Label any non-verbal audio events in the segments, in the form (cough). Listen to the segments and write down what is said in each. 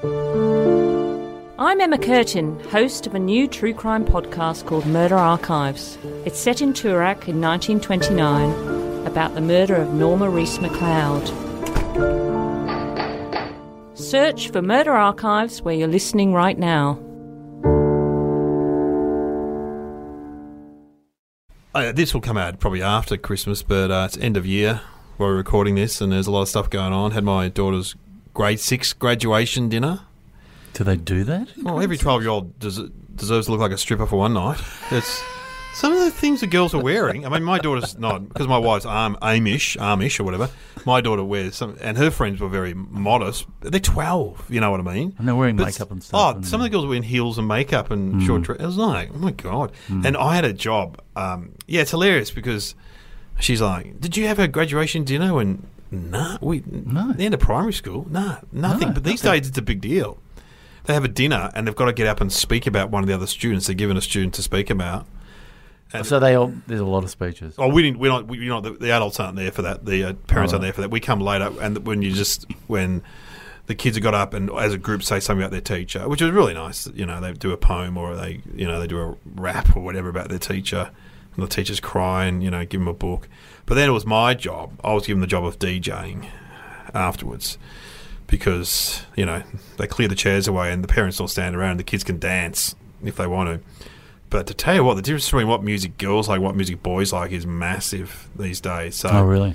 I'm Emma Curtin, host of a new true crime podcast called Murder Archives. It's set in Toorak in 1929 about the murder of Norma Reese McLeod. Search for Murder Archives where you're listening right now. Uh, this will come out probably after Christmas, but uh, it's end of year we're recording this, and there's a lot of stuff going on. Had my daughter's grade six graduation dinner. Do they do that? Well, every twelve-year-old des- deserves to look like a stripper for one night. It's some of the things the girls are wearing. I mean, my daughter's not because my wife's arm Amish, Amish or whatever. My daughter wears some, and her friends were very modest. They're twelve. You know what I mean? And they're wearing But makeup and stuff. Oh, and- some of the girls were in heels and makeup and short dress. It was like, oh my god! And I had a job. Um, yeah, it's hilarious because she's like, "Did you have a graduation dinner?" And nah, we No. the end of primary school, nah, nothing. No, but these nothing. days, it's a big deal. They have a dinner and they've got to get up and speak about one of the other students. They're given a student to speak about. And- so they all there's a lot of speeches. Oh, we didn't. We're not. We, you know, the, the adults aren't there for that. The uh, parents Oh, aren't there for that. We come later, and when you just when the kids have got up and as a group say something about their teacher, which is really nice. You know, they do a poem or they, you know, they do a rap or whatever about their teacher, and the teachers cry and you know give them a book. But then it was my job. I was given the job of DJing afterwards because you know they clear the chairs away and the parents all stand around and the kids can dance if they want to. But to tell you what, the difference between what music girls like, what music boys like, is massive these days. So, Oh, really?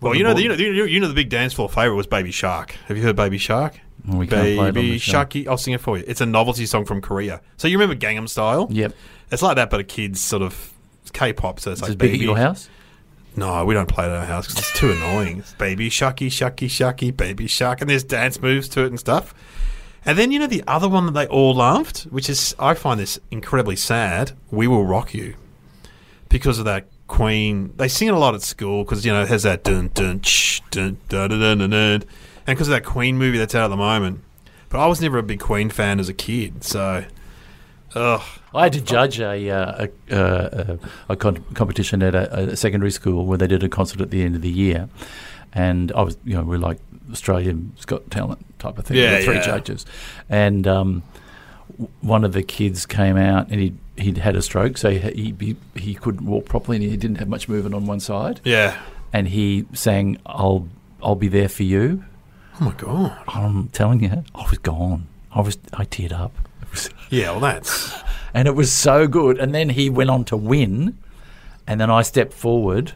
well, you know, the, you know, know, you know, the big dance floor favorite was "Baby Shark." Have you heard "Baby Shark"? Well, we can't play it on Baby the. Sharky, I'll sing it for you. It's a novelty song from Korea. So you remember Gangnam Style? Yep. It's like that, but a kid's sort of K-pop. So it's Is like it big at your house? No, we don't play it at our house because it's too annoying. Baby sharky, sharky, sharky, baby shark, and there's dance moves to it and stuff. And then you know the other one that they all loved, which is I find this incredibly sad. We will rock you because of that Queen. They sing it a lot at school because you know it has that dun dun ch, dun dun dun dun dun, dun and because of that Queen movie that's out at the moment. But I was never a big Queen fan as a kid, so ugh. I had to judge a uh, a, uh, a, con- competition at a, a secondary school where they did a concert at the end of the year, and I was you know we're like Australia's Got Talent type of thing. Yeah, three yeah. judges, and um, w- one of the kids came out and he he'd had a stroke, so he, he he couldn't walk properly and he didn't have much movement on one side, Yeah. and he sang "I'll I'll be there for you." Oh my god. I'm telling you, I was gone. I was I teared up. Yeah. Well, that's (laughs) and it was so good. And then he went on to win, and then I stepped forward,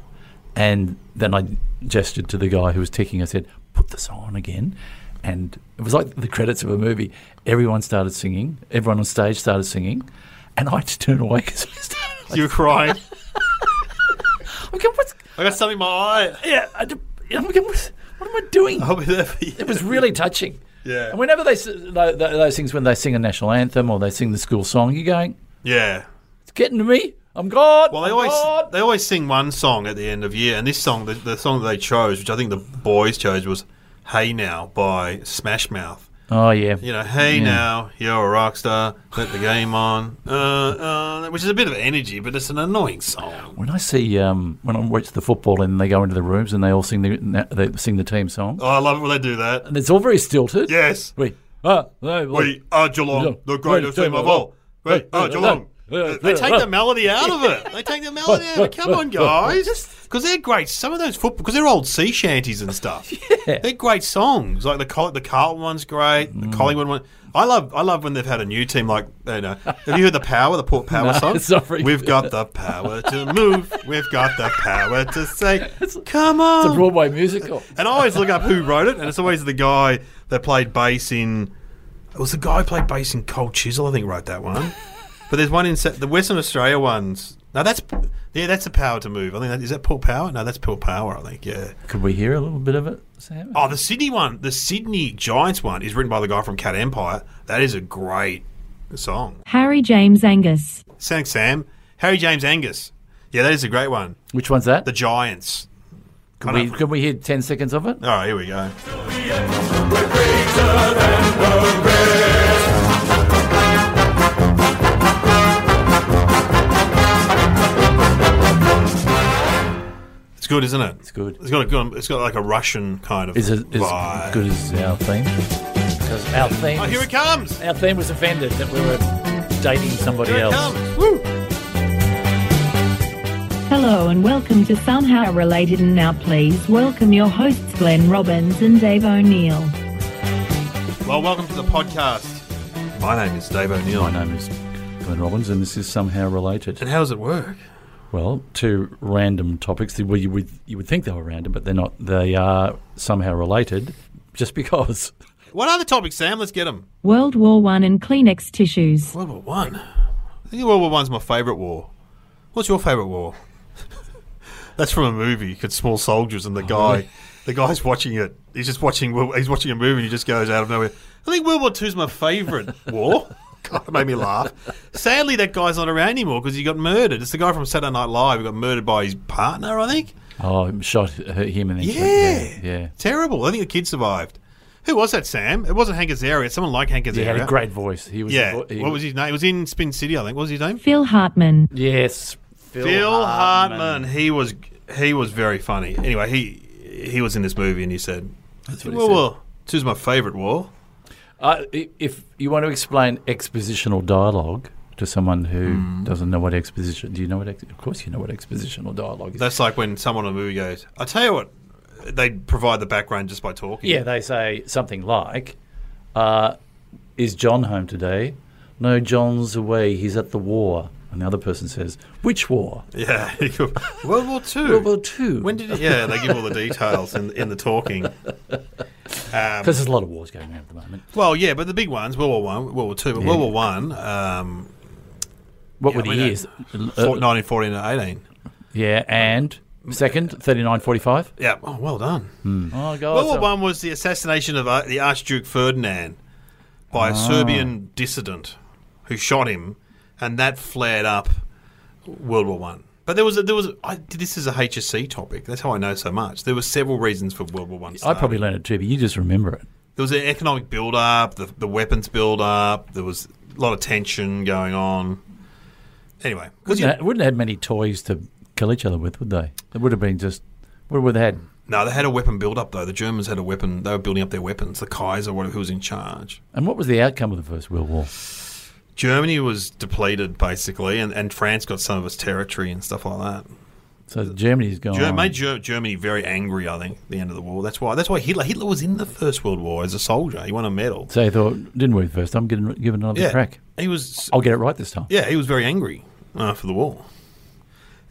and then I gestured to the guy who was ticking. I said, "Put the song on again," and it was like the credits of a movie. Everyone started singing. Everyone on stage started singing, and I had to turn away because (laughs) you were crying. (laughs) I'm going, what's, I got something in my eye. yeah, I, am going, what am I doing? I'll be there for you. It was really touching. Yeah. And whenever they s- tho- tho- those things when they sing a national anthem or they sing the school song, you're going, Yeah. it's getting to me. I'm God. Well, they I'm always God." they always sing one song at the end of year, and this song, the, the song that they chose, which I think the boys chose, was "Hey Now" by Smash Mouth. Oh yeah. You know, "Hey Yeah. now, you're a rock star, let the game on," uh, uh, which is a bit of energy, but it's an annoying song. When I see um, when I watch the football and they go into the rooms and they all sing the they sing the team song, Oh, I love it when they do that. and it's all very stilted. Yes, We ah, no, we are Geelong, the greatest team of all. We are Geelong. They take (laughs) the melody out of it. They take the melody out. of it. Come on, guys. (laughs) Because they're great. Some of those football, because they're old sea shanties and stuff. (laughs) Yeah. They're great songs. Like the Col- the Carlton one's great. Mm. The Collingwood one. I love I love when they've had a new team. Like you know, have you heard the Power, the Port Power No, song? it's not very We've good. got the power to move. We've got the power to say, "Come on. It's a. Broadway musical. And I always look up who wrote it, and it's always the guy that played bass in. It was the guy who played bass in Cold Chisel, I think, wrote that one. But there's one in the Western Australia ones. No, that's yeah, that's the power to move. I think that is that Port Power. No, that's Port Power. I think yeah. Could we hear a little bit of it, Sam? Oh, the Sydney one, the Sydney Giants one, is written by the guy from Cat Empire. That is a great song. Harry James Angus. Thanks, Sam. Harry James Angus. Yeah, that is a great one. Which one's that? The Giants. Can we, can we hear ten seconds of it? All right, here we go. It's good, isn't it? It's good. It's got a good. It's got like a Russian kind of Is it as vibe. good as our theme? because our theme, Oh, here it comes. our theme was offended that we were dating somebody Here it else. comes. Woo. Hello and welcome to Somehow Related and now please welcome your hosts Glenn Robbins and Dave O'Neill. Well, welcome to the podcast. My name is Dave O'Neill. My name is Glenn Robbins, and this is somehow related. And how does it work? Well, two random topics. Well, you would you would think they were random, but they're not. They are somehow related, just because. What are the topics, Sam? Let's get them. World War One and Kleenex tissues. World War One. I think World War One's my favourite war. What's your favourite war? (laughs) That's from a movie called Small Soldiers, and the oh, guy, the guy's watching it. He's just watching. He's watching a movie, and he just goes out of nowhere. I think World War Two's my favourite (laughs) war. God, it made me laugh. Sadly, that guy's not around anymore because he got murdered. It's the guy from Saturday Night Live who got murdered by his partner, I think. Oh, shot her- him and then Yeah. yeah, yeah. Terrible. I think the kid survived. Who was that, Sam? It wasn't Hank Azaria. It's someone like Hank Azaria. He had a great voice. He was. Yeah. vo- he- what was his name? It was in Spin City, I think. What was his name? Phil Hartman. Yes, Phil, Hartman. He was he was very funny. Anyway, he he was in this movie and he said, That's what he "Well, said. well, this is my favourite war." Uh, i- if you want to explain expositional dialogue to someone who Hmm. doesn't know what exposition, do you know what? Ex- of course, you know what expositional dialogue is. That's like when someone in a movie goes, "I tell you what." They provide the background just by talking. yeah, they say something like, uh, "Is John home today?" No, John's away. He's at the war. And the other person says, "Which war?" yeah. (laughs) World War Two. World War Two. When did it? Yeah, they give all the details in in the talking. (laughs) Um, Because there's a lot of wars going on at the moment. well, yeah, but the big ones, World War One, World War Two, but Yeah. World War One, um, What Yeah, were the years? four- Uh, 1914 and 18. yeah, and second, thirty-nine, forty-five. Yeah. Oh, well done. Oh God! World War so- One was the assassination of uh, the Archduke Ferdinand by a Ah. Serbian dissident who shot him, and that flared up World War One. But there was a, there was I, this is a HSC topic. That's how I know so much. There were several reasons for World War One. I probably learned it too, but you just remember it. there was an economic build up, the, the weapons build up. There was a lot of tension going on. Anyway, Wouldn't, have, wouldn't have had many toys to kill each other with, would they? It would have been just. What would they had? no, they had a weapon build up though. The Germans had a weapon. They were building up their weapons. The Kaiser, whatever, who was in charge. And what was the outcome of the First World War? Germany was depleted basically, and, and France got some of its territory and stuff like that. So Germany's gone. Ger- made Ger- Germany very angry. I think at the end of the war. That's why. That's why Hitler. Hitler was in the First World War as a soldier. He won a medal. so he thought, didn't the first time, give it, give it another Yeah, crack. he was. I'll get it right this time. Yeah, he was very angry after the war.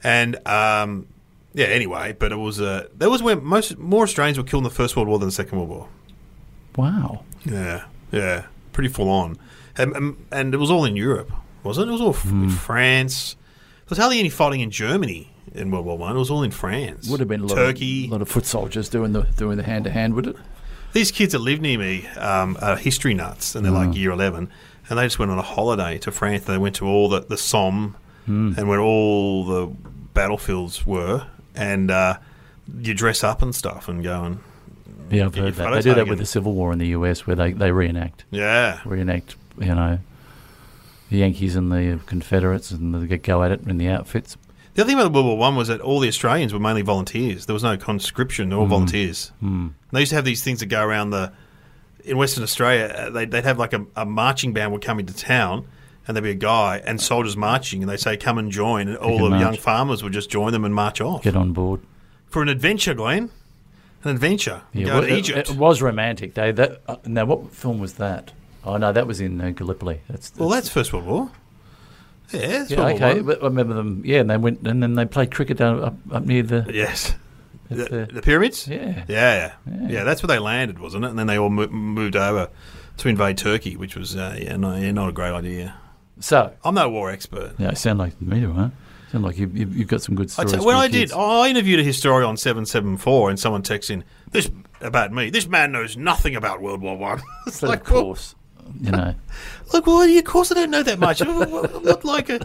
And um, yeah, anyway, but it was uh, that was when most more Australians were killed in the First World War than the Second World War. Wow. Yeah, yeah, pretty full on, and, and, it was all in Europe, wasn't it? It was all in France. There was hardly any fighting in Germany in World War One. It was all in France. Would have been a lot Turkey. of, lot of foot soldiers doing the doing the hand to hand, would it? These kids that live near me um, are history nuts, and they're like year eleven, and they just went on a holiday to France. They went to all the the Somme, and where all the battlefields were, and uh, you dress up and stuff and go and Yeah, I've heard that. They do that with the Civil War in the US, where they, they reenact yeah, reenact. You know, the Yankees and the Confederates, and the they go at it in the outfits. The other thing about World War One was that all the Australians were mainly volunteers. There was no conscription; all volunteers. Mm. They used to have these things that go around the in Western Australia. uh, They'd, they'd have like a, a marching band would come into town, and there'd be a guy and soldiers marching, and they say, "Come and join." And all the young farmers would just join them and march off Get on board. for an adventure, Glenn. An adventure. Yeah, go well, to it- Egypt. It, was romantic. They that uh, now what film was that? Oh no, that was in uh, Gallipoli. That's, well, that's First World War. Yeah, that's yeah, okay. I remember them. Yeah, and they went and then they played cricket down up, up near the. Yes. The, the- the pyramids? Yeah. yeah. Yeah. Yeah. that's where they landed, wasn't it? And then they all mo- moved over to invade Turkey, which was, uh, yeah, no, yeah, not a great idea. So I'm no war expert. yeah, it sound like me, huh? Sound like you, you, you've got some good I stories. when your I did. I interviewed a historian on 774 and someone texts in, this about me, this man knows nothing about World War One. (laughs) it's but like, of course, you know. (laughs) Like, well, of course I don't know that much. (laughs) I'm not like a,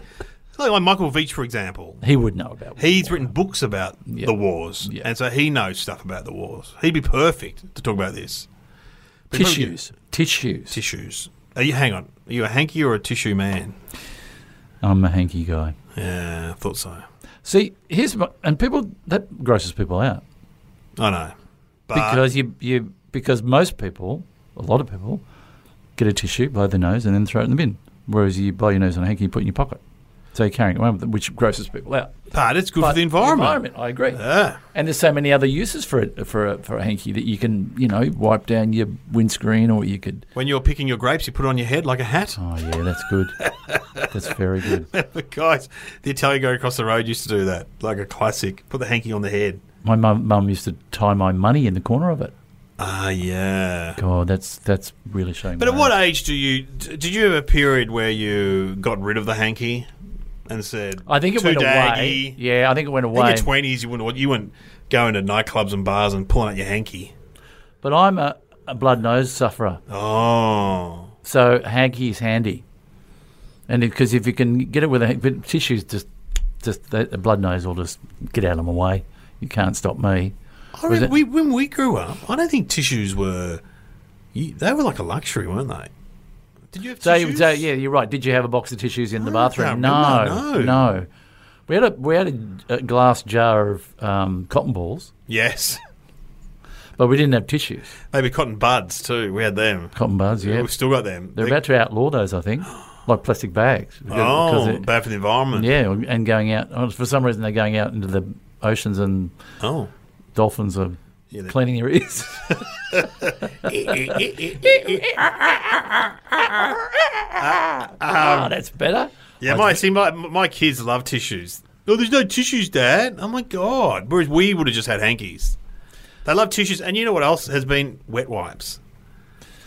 like Michael Veitch, for example. He would know about. He's written books about Yeah. the wars, Yeah. and so he knows stuff about the wars. He'd be perfect to talk about this. But tissues. Tissues. Tissues. Are you? Hang on. Are you a hanky or a tissue man? I'm a hanky guy. Yeah, I thought so. See, here's my, and people that grosses people out I know. But because you you because most people, a lot of people, get a tissue, blow the nose, and then throw it in the bin. Whereas you blow your nose on a hanky, you put it in your pocket. So you're carrying it around, with it, which grosses people out. Ah, but it's good But for the environment. environment, I agree. Yeah. And there's so many other uses for it for a, for a hanky that you can you know wipe down your windscreen, or you could. When you're picking your grapes, you put it on your head like a hat. Oh yeah, that's good. (laughs) that's very good. the (laughs) guys, the Italian guy across the road used to do that, like a classic. Put the hanky on the head. My mum, mum used to tie my money in the corner of it. Ah, yeah. God, that's that's really showing. But at what age. do you did you have a period where you got rid of the hanky and said I think it too went daggy? away. Yeah, I think it went In away. your twenties, you wouldn't you weren't going to nightclubs and bars and pulling out your hanky. But I'm a, a blood nose sufferer, Oh, so hanky is handy. And because if you can get it with a but tissues, just just the, the blood nose will just get out of my way. You can't stop me. I remember we, when we grew up, I don't think tissues were. They were like a luxury, weren't they? Did you have So, tissues? so yeah, you're right. Did you have a box of tissues in the bathroom? No, no. no. We had a we had a, a glass jar of um, cotton balls, Yes, but we didn't have tissues. maybe cotton buds too. We had them. Cotton buds, yeah. We've still got them. They're about to outlaw those, I think, like plastic bags. Because- oh, because it- bad for the environment. yeah, and going out for some reason they're going out into the oceans and Oh. Dolphins are Yeah, cleaning their ears. Ah, (laughs) that's better. Yeah, my see, my my kids love tissues. Oh, there's no tissues, Dad. Oh my god! Whereas we would have just had hankies. They love tissues, and you know what else has been wet wipes.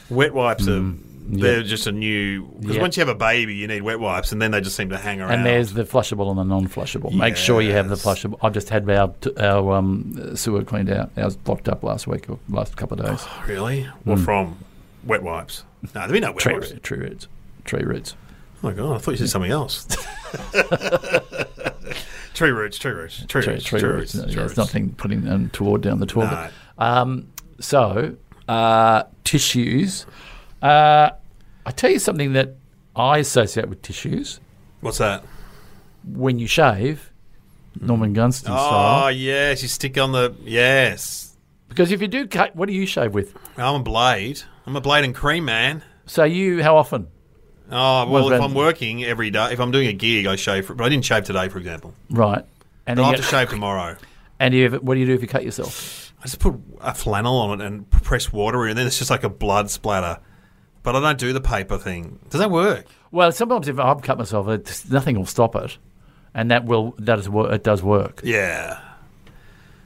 Wet wipes are they're just a new because Mm, Yeah. once you have a baby, you need wet wipes, and then they just seem to hang around. And there's the flushable and the non-flushable. Make sure you have the flushable. I've just had our our um, sewer cleaned out. Ours blocked up last week or last couple of days. really what from wet wipes? No, there'd be no wet Tree, wipes. tree roots, tree roots. Oh my god, I thought you said something else. (laughs) tree roots, tree roots, tree, Tree, roots, tree tree roots. roots. No, yeah, it's nothing putting um, toward down the toilet. No. Um, so uh, tissues. Uh, I tell you something that I associate with tissues What's that? when you shave, Norman Gunston Oh style. yes, you stick on the yes. Because if you do cut, what do you shave with? I'm a blade. I'm a blade and cream man. So you, how often? Oh well, if I'm working every day, if I'm doing a gig, I shave. For, but I didn't shave today, for example. Right. And then have to shave (coughs) tomorrow. And you what do you do if you cut yourself? I just put a flannel on it and press water in, and then it's just like a blood splatter. But I don't do the paper thing. Does that work? Well, sometimes if I've cut myself, it, nothing will stop it, and that will that is it does work. Yeah.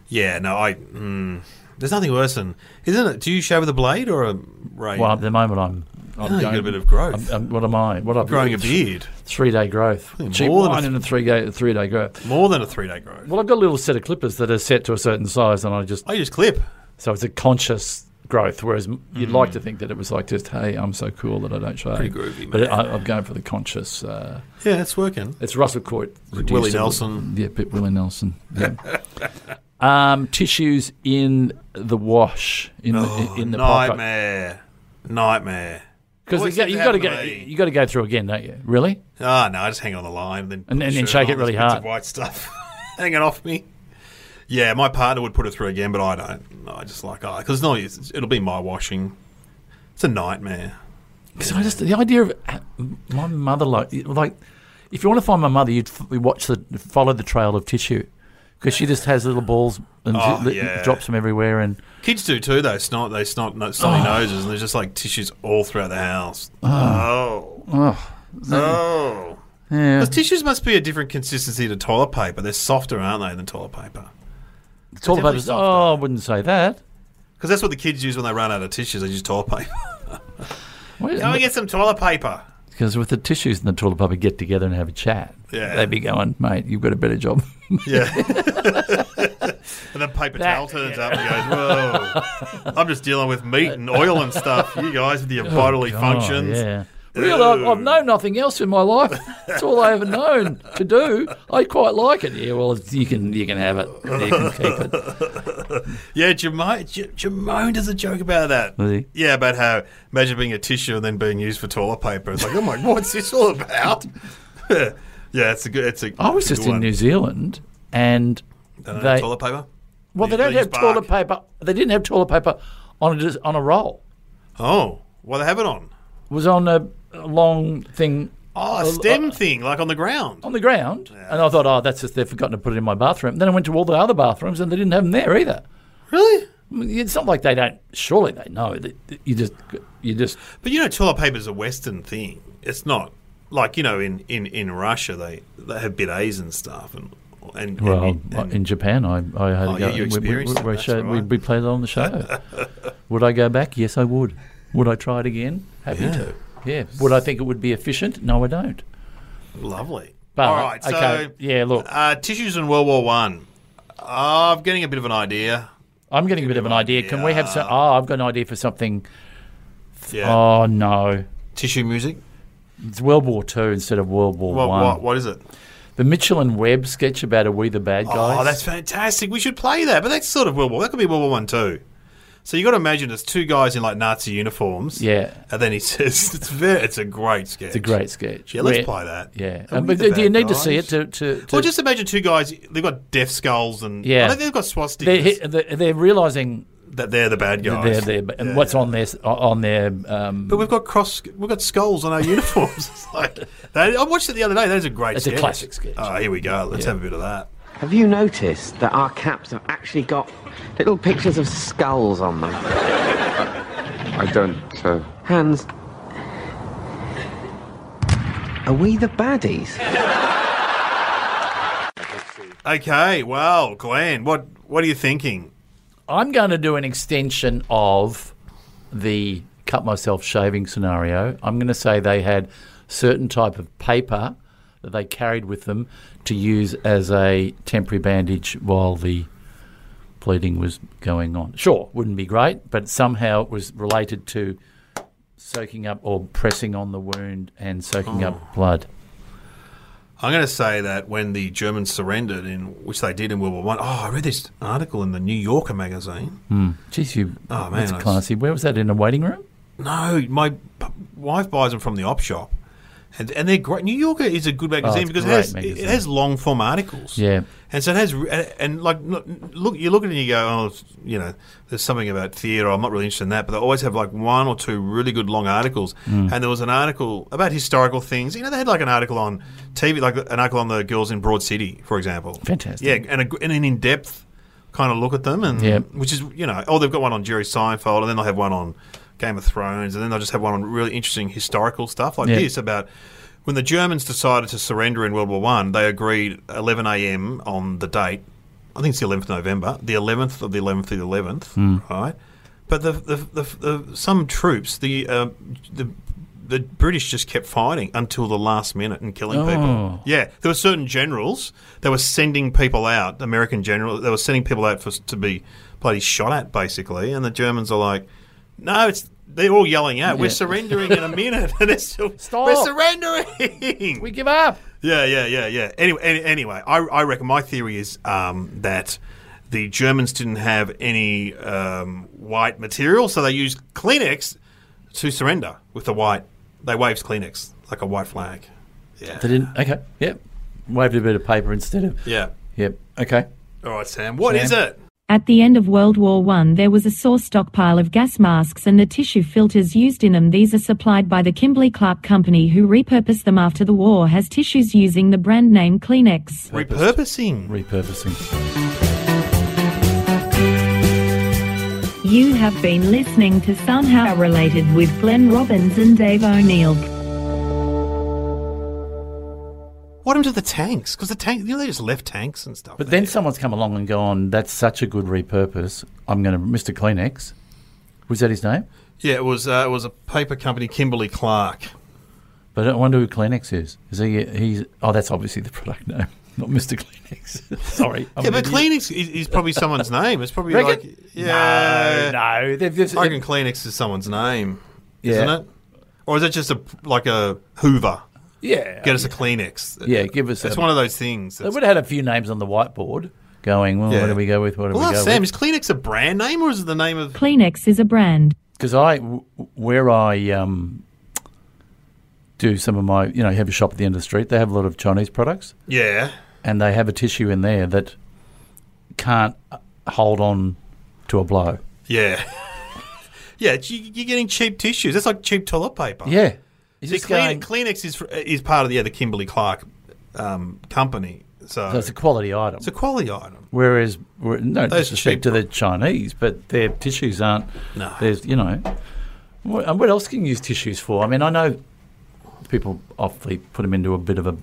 Yeah. No, I. Mm, there's nothing worse than, isn't it? Do you shave with a blade or a razor? Well, at the moment I'm. I'm Oh, you got a bit of growth. I'm, I'm, what am I? What am Growing a beard. Three day growth. More Cheap than a th- a three day three day growth. More than a three day growth. Well, I've got a little set of clippers that are set to a certain size, and I just I just clip. so it's a conscious growth. Whereas you'd like to think that it was like just hey, I'm so cool that I don't shave. Pretty groovy, But man. I, I'm going for the conscious. Uh, Yeah, it's working. It's Russell Coight. reduced Willie. Nelson. Yeah, bit Willie Nelson. Yeah. um, tissues in the wash in Oh, the in the pocket nightmare. Nightmare. because Always you, seems you got to go to me. you got to go through again, don't you? Really? Ah, no, I just hang on the line and then And- and then shake it really there's bits hard. of white stuff (laughs) hanging off me. Yeah, my partner would put it through again, but I don't. I just like oh, because no, it's, it'll be my washing. It's a nightmare. Because I just the idea of uh, my mother like like if you want to find my mother, you'd f- watch the follow the trail of tissue because she just has little balls and Oh, li- yeah. drops them everywhere and Kids do too, though. Snot, they snot no, snotty noses, and there's just like tissues all throughout the house. Oh, oh oh. yeah. Because tissues must be a different consistency to toilet paper. They're softer, aren't they, than toilet paper? It's all about definitely oh, I wouldn't say that. Because that's what the kids use when they run out of tissues. They use toilet paper. (laughs) Well, Go and get some toilet paper. Because with the tissues and the toilet paper get together and have a chat, Yeah. they'd be going, mate, you've got a better job. (laughs) Yeah. (laughs) and then paper That- towel turns up and goes, whoa, I'm just dealing with meat and oil and stuff. You guys with your oh, bodily Oh, functions. yeah. Really, I've, I've known nothing else in my life. That's all I ever known to do. I quite like it. Yeah, well, you can you can have it. You can keep it. (laughs) Yeah, Jermaine, J- Jermaine does a joke about that. Yeah, about how imagine being a tissue and then being used for toilet paper. It's like, oh my, what's this all about? (laughs) yeah, it's a good. It's a. I was just in one. New Zealand, and They don't they have toilet paper. well, they They don't have toilet paper. They didn't have toilet paper on a, on a roll. Oh, well, they have it on. was on a long thing Oh, a stem thing, like on the ground. on the ground, and I thought, oh, that's just they've forgotten to put it in my bathroom. Then I went to all the other bathrooms, and they didn't have them there either. Really? It's not like they don't. Surely they know. that You just, you just. But you know, toilet paper is a Western thing. It's not like you know in, in, in Russia they they have bidets and stuff and and, Well, and, and- in Japan, I, I had Oh, go. yeah, you we- we, we, it, we, that's showed- we, right. we played it on the show. (laughs) would I go back? Yes, I would. Would I try it again? Happy Yeah. to. Yeah. Would I think it would be efficient? No, I don't. lovely. But All right, so okay, yeah. Look, uh, tissues in World War One. Uh, I'm getting a bit of an idea. I'm getting a bit of an idea. Can we have some? Oh, I've got an idea for something. Yeah, Oh no, tissue music. it's World War Two instead of World War What, One. what what is it? The Mitchell and Webb sketch about are we the bad guys? Oh, that's fantastic. We should play that. But that's sort of World War. That could be World War One too. So you got to imagine it's two guys in like Nazi uniforms. yeah. And then he (laughs) says, "It's very, it's a great sketch. It's a great sketch. Yeah, let's Where- play that. Yeah, Um, but do you need to see it to? to, to Well, just imagine two guys. They've got death skulls and Yeah. I think they've got swastikas. they're, they're, they're realizing that they're the bad guys. they're there, and Yeah, what's yeah. on their on their. Um, But we've got cross. We've got skulls on our uniforms. (laughs) It's like that, I watched it the other day. That is a great. It's a classic sketch. Oh, here we go. Let's Yeah. have a bit of that. Have you noticed that our caps have actually got little pictures of skulls on them? I don't. Uh, Hans, are we the baddies? Okay. Well, Glenn, what what are you thinking? I'm going to do an extension of the cut myself shaving scenario. I'm going to say they had certain type of paper that they carried with them to use as a temporary bandage while the bleeding was going on. Sure, wouldn't be great, but somehow it was related to soaking up or pressing on the wound and soaking up oh. blood. I'm going to say that when the Germans surrendered, in which they did in World War One. Oh, I read this article in the New Yorker magazine. Hmm. Jeez, you. Oh, man, that's that's- classy. Where was that in a waiting room? No, my p- wife buys them from the op shop, and and they're great. New Yorker is a good magazine Oh, because it has magazine. it has long form articles. Yeah. and so it has and, like look, you look at it and you go, oh, you know, there's something about theatre. I'm not really interested in that, but they always have like one or two really good long articles. Mm. And there was an article about historical things. You know, they had like an article on TV, like an article on the girls in Broad City, for example. Fantastic. Yeah, and, a, and an in depth kind of look at them, and Yeah. which is you know, oh, they've got one on Jerry Seinfeld, and then they'll have one on Game of Thrones, and then they'll just have one on really interesting historical stuff like Yeah. this about when the Germans decided to surrender in World War One. They agreed 11 a.m. on the date. I think it's the 11th of November, the 11th of the 11th of the 11th, Hmm. right? But the, the, the, the some troops, the uh, the the British just kept fighting until the last minute and killing Oh. people. Yeah, there were certain generals that were sending people out, American generals, they were sending people out for to be bloody shot at, basically. And the Germans are like, no, it's they're all yelling out, we're Yeah. surrendering in a minute, and (laughs) they're still Stop. we're surrendering. We give up. Yeah, yeah, yeah, yeah. Anyway, any, anyway, I, I reckon my theory is um, that the Germans didn't have any um, white material, so they used Kleenex to surrender with the white. They waved Kleenex like a white flag. Yeah, They didn't. Okay. Yep. Waved a bit of paper instead of. yeah. Yep. Okay. All right, Sam. What Sam? is it? At the end of World War One, there was a sore stockpile of gas masks and the tissue filters used in them. These are supplied by the Kimberly Clark Company, who repurposed them after the war as tissues using the brand name Kleenex. Repurposing. Repurposing. You have been listening to Somehow Related with Glenn Robbins and Dave O'Neill. What happened to the tanks? Because the tank, you know, they just left tanks and stuff. But there. then someone's come along and gone, that's such a good repurpose. I'm going to, Mr. Kleenex. Was that his name? yeah, it was uh, it was a paper company, Kimberly Clark. But I wonder who Kleenex is. Is he? He's. Oh, that's obviously the product name, (laughs) not Mr. Kleenex. (laughs) Sorry. I'm yeah, but idiot. Kleenex is, is probably someone's name. It's probably Reckon? like yeah, No, no. They've just, I reckon Kleenex is someone's name, Yeah. isn't it? Or is it just a like a Hoover? Yeah. Get us a Kleenex. Yeah, give us a It's a- one of those things. They that's- would have had a few names on the whiteboard going, well, Yeah. what do we go with? What do Well, we ask go Sam, with? is Kleenex a brand name or is it the name of? Kleenex is a brand. Because I, w- where I um, do some of my, you know, have a shop at the end of the street, they have a lot of Chinese products. Yeah. and they have a tissue in there that can't uh, hold on to a blow. Yeah. (laughs) Yeah, it's- you, you're getting cheap tissues. That's like cheap toilet paper. Yeah. See, Kleenex, Kleenex is is part of the, yeah, the Kimberly Clark um, company, so, so it's a quality item. it's a quality item. Whereas, no Those disrespect cheap- to the Chinese, but their tissues aren't. No. There's, you know, what, and what else can you use tissues for? I mean, I know people awfully put them into a bit of a.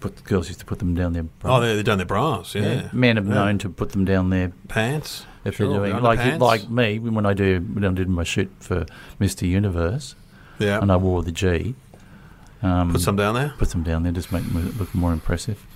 Put, girls used to put them down their. Oh, they're, they're down their bras, yeah. Men have Yeah. known to put them down their Pants. if Sure, they're doing like like me when I do when I did my shoot for Mr Universe Yeah. and I wore the G. Um, Put some down there. put some down there, just make them look more impressive.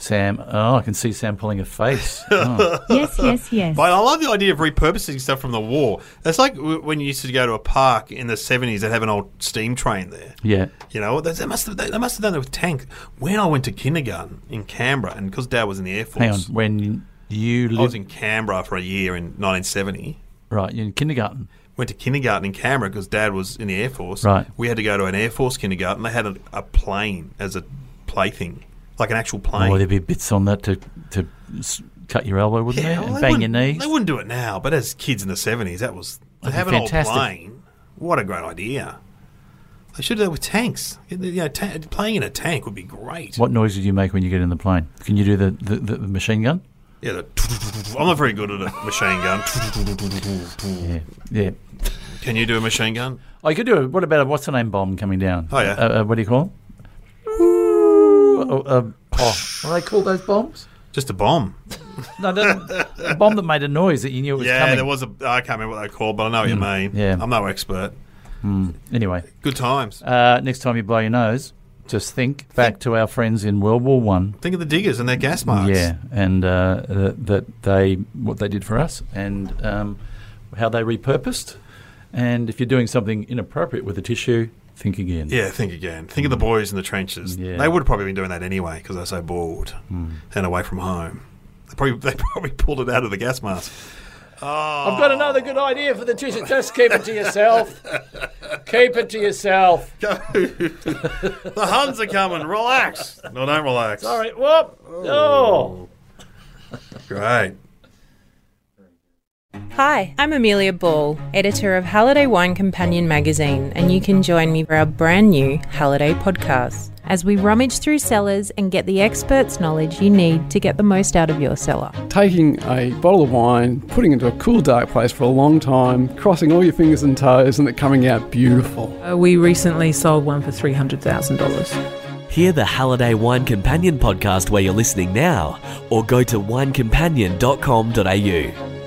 Sam, oh, I can see Sam pulling a face. (laughs) Oh. Yes, yes, yes. But I love the idea of repurposing stuff from the war. That's like when you used to go to a park in the 70s that have an old steam train there. Yeah, You know, they, they must have they, they must have done it with tanks. When I went to kindergarten in Canberra, and because Dad was in the Air Force, hang on. When you I was lived in Canberra for a year in 1970. right, you're in kindergarten. Went to kindergarten in Canberra because Dad was in the Air Force. Right. We had to go to an Air Force kindergarten. They had a, a plane as a plaything, like an actual oh, plane. Oh, there'd be bits on that to to cut your elbow, wouldn't there? well, And they bang your knees. They wouldn't do it now, but as kids in the 70s, that was. To have an old plane, what a great idea. They should do that with tanks. You know, ta- playing in a tank would be great. What noise did you make when you get in the plane? Can you do the, the, the machine gun? Yeah, the I'm not very good at a machine gun. Yeah, yeah. Can you do a machine gun? Oh, you could do it. What about a what's the name bomb coming down? Oh, yeah. Uh, uh, what do you call them? Oh, uh, oh, what do they call those bombs? Just a bomb. No, the, a bomb that made a noise that you knew it was yeah, coming. there was a. I can't remember what they called, but I know what you mean. yeah. I'm no expert. Anyway, Good times. uh, next time you blow your nose, just think back to our friends in World War One. Think of the diggers and their gas masks. Yeah, and uh, that, that they what they did for us, and um, how they repurposed. And if you're doing something inappropriate with a tissue, think again. Yeah, think again. Think of the boys in the trenches. Yeah. They would have probably been doing that anyway because they're so bored and away from home. They probably (laughs) they probably pulled it out of the gas mask. I've got another good idea for the tissue. Just keep it to yourself. (laughs) keep it to yourself. (laughs) the Huns are coming. Relax. No, don't relax. All right. Whoop. Oh. oh. Great. Hi, I'm Amelia Ball, editor of Halliday Wine Companion magazine, and you can join me for our brand new Halliday podcast as we rummage through cellars and get the experts' knowledge you need to get the most out of your cellar. taking a bottle of wine, putting it into a cool, dark place for a long time, crossing all your fingers and toes, and it coming out beautiful. Uh, we recently sold one for $300,000. Hear the Halliday Wine Companion podcast where you're listening now, or go to winecompanion.com.au.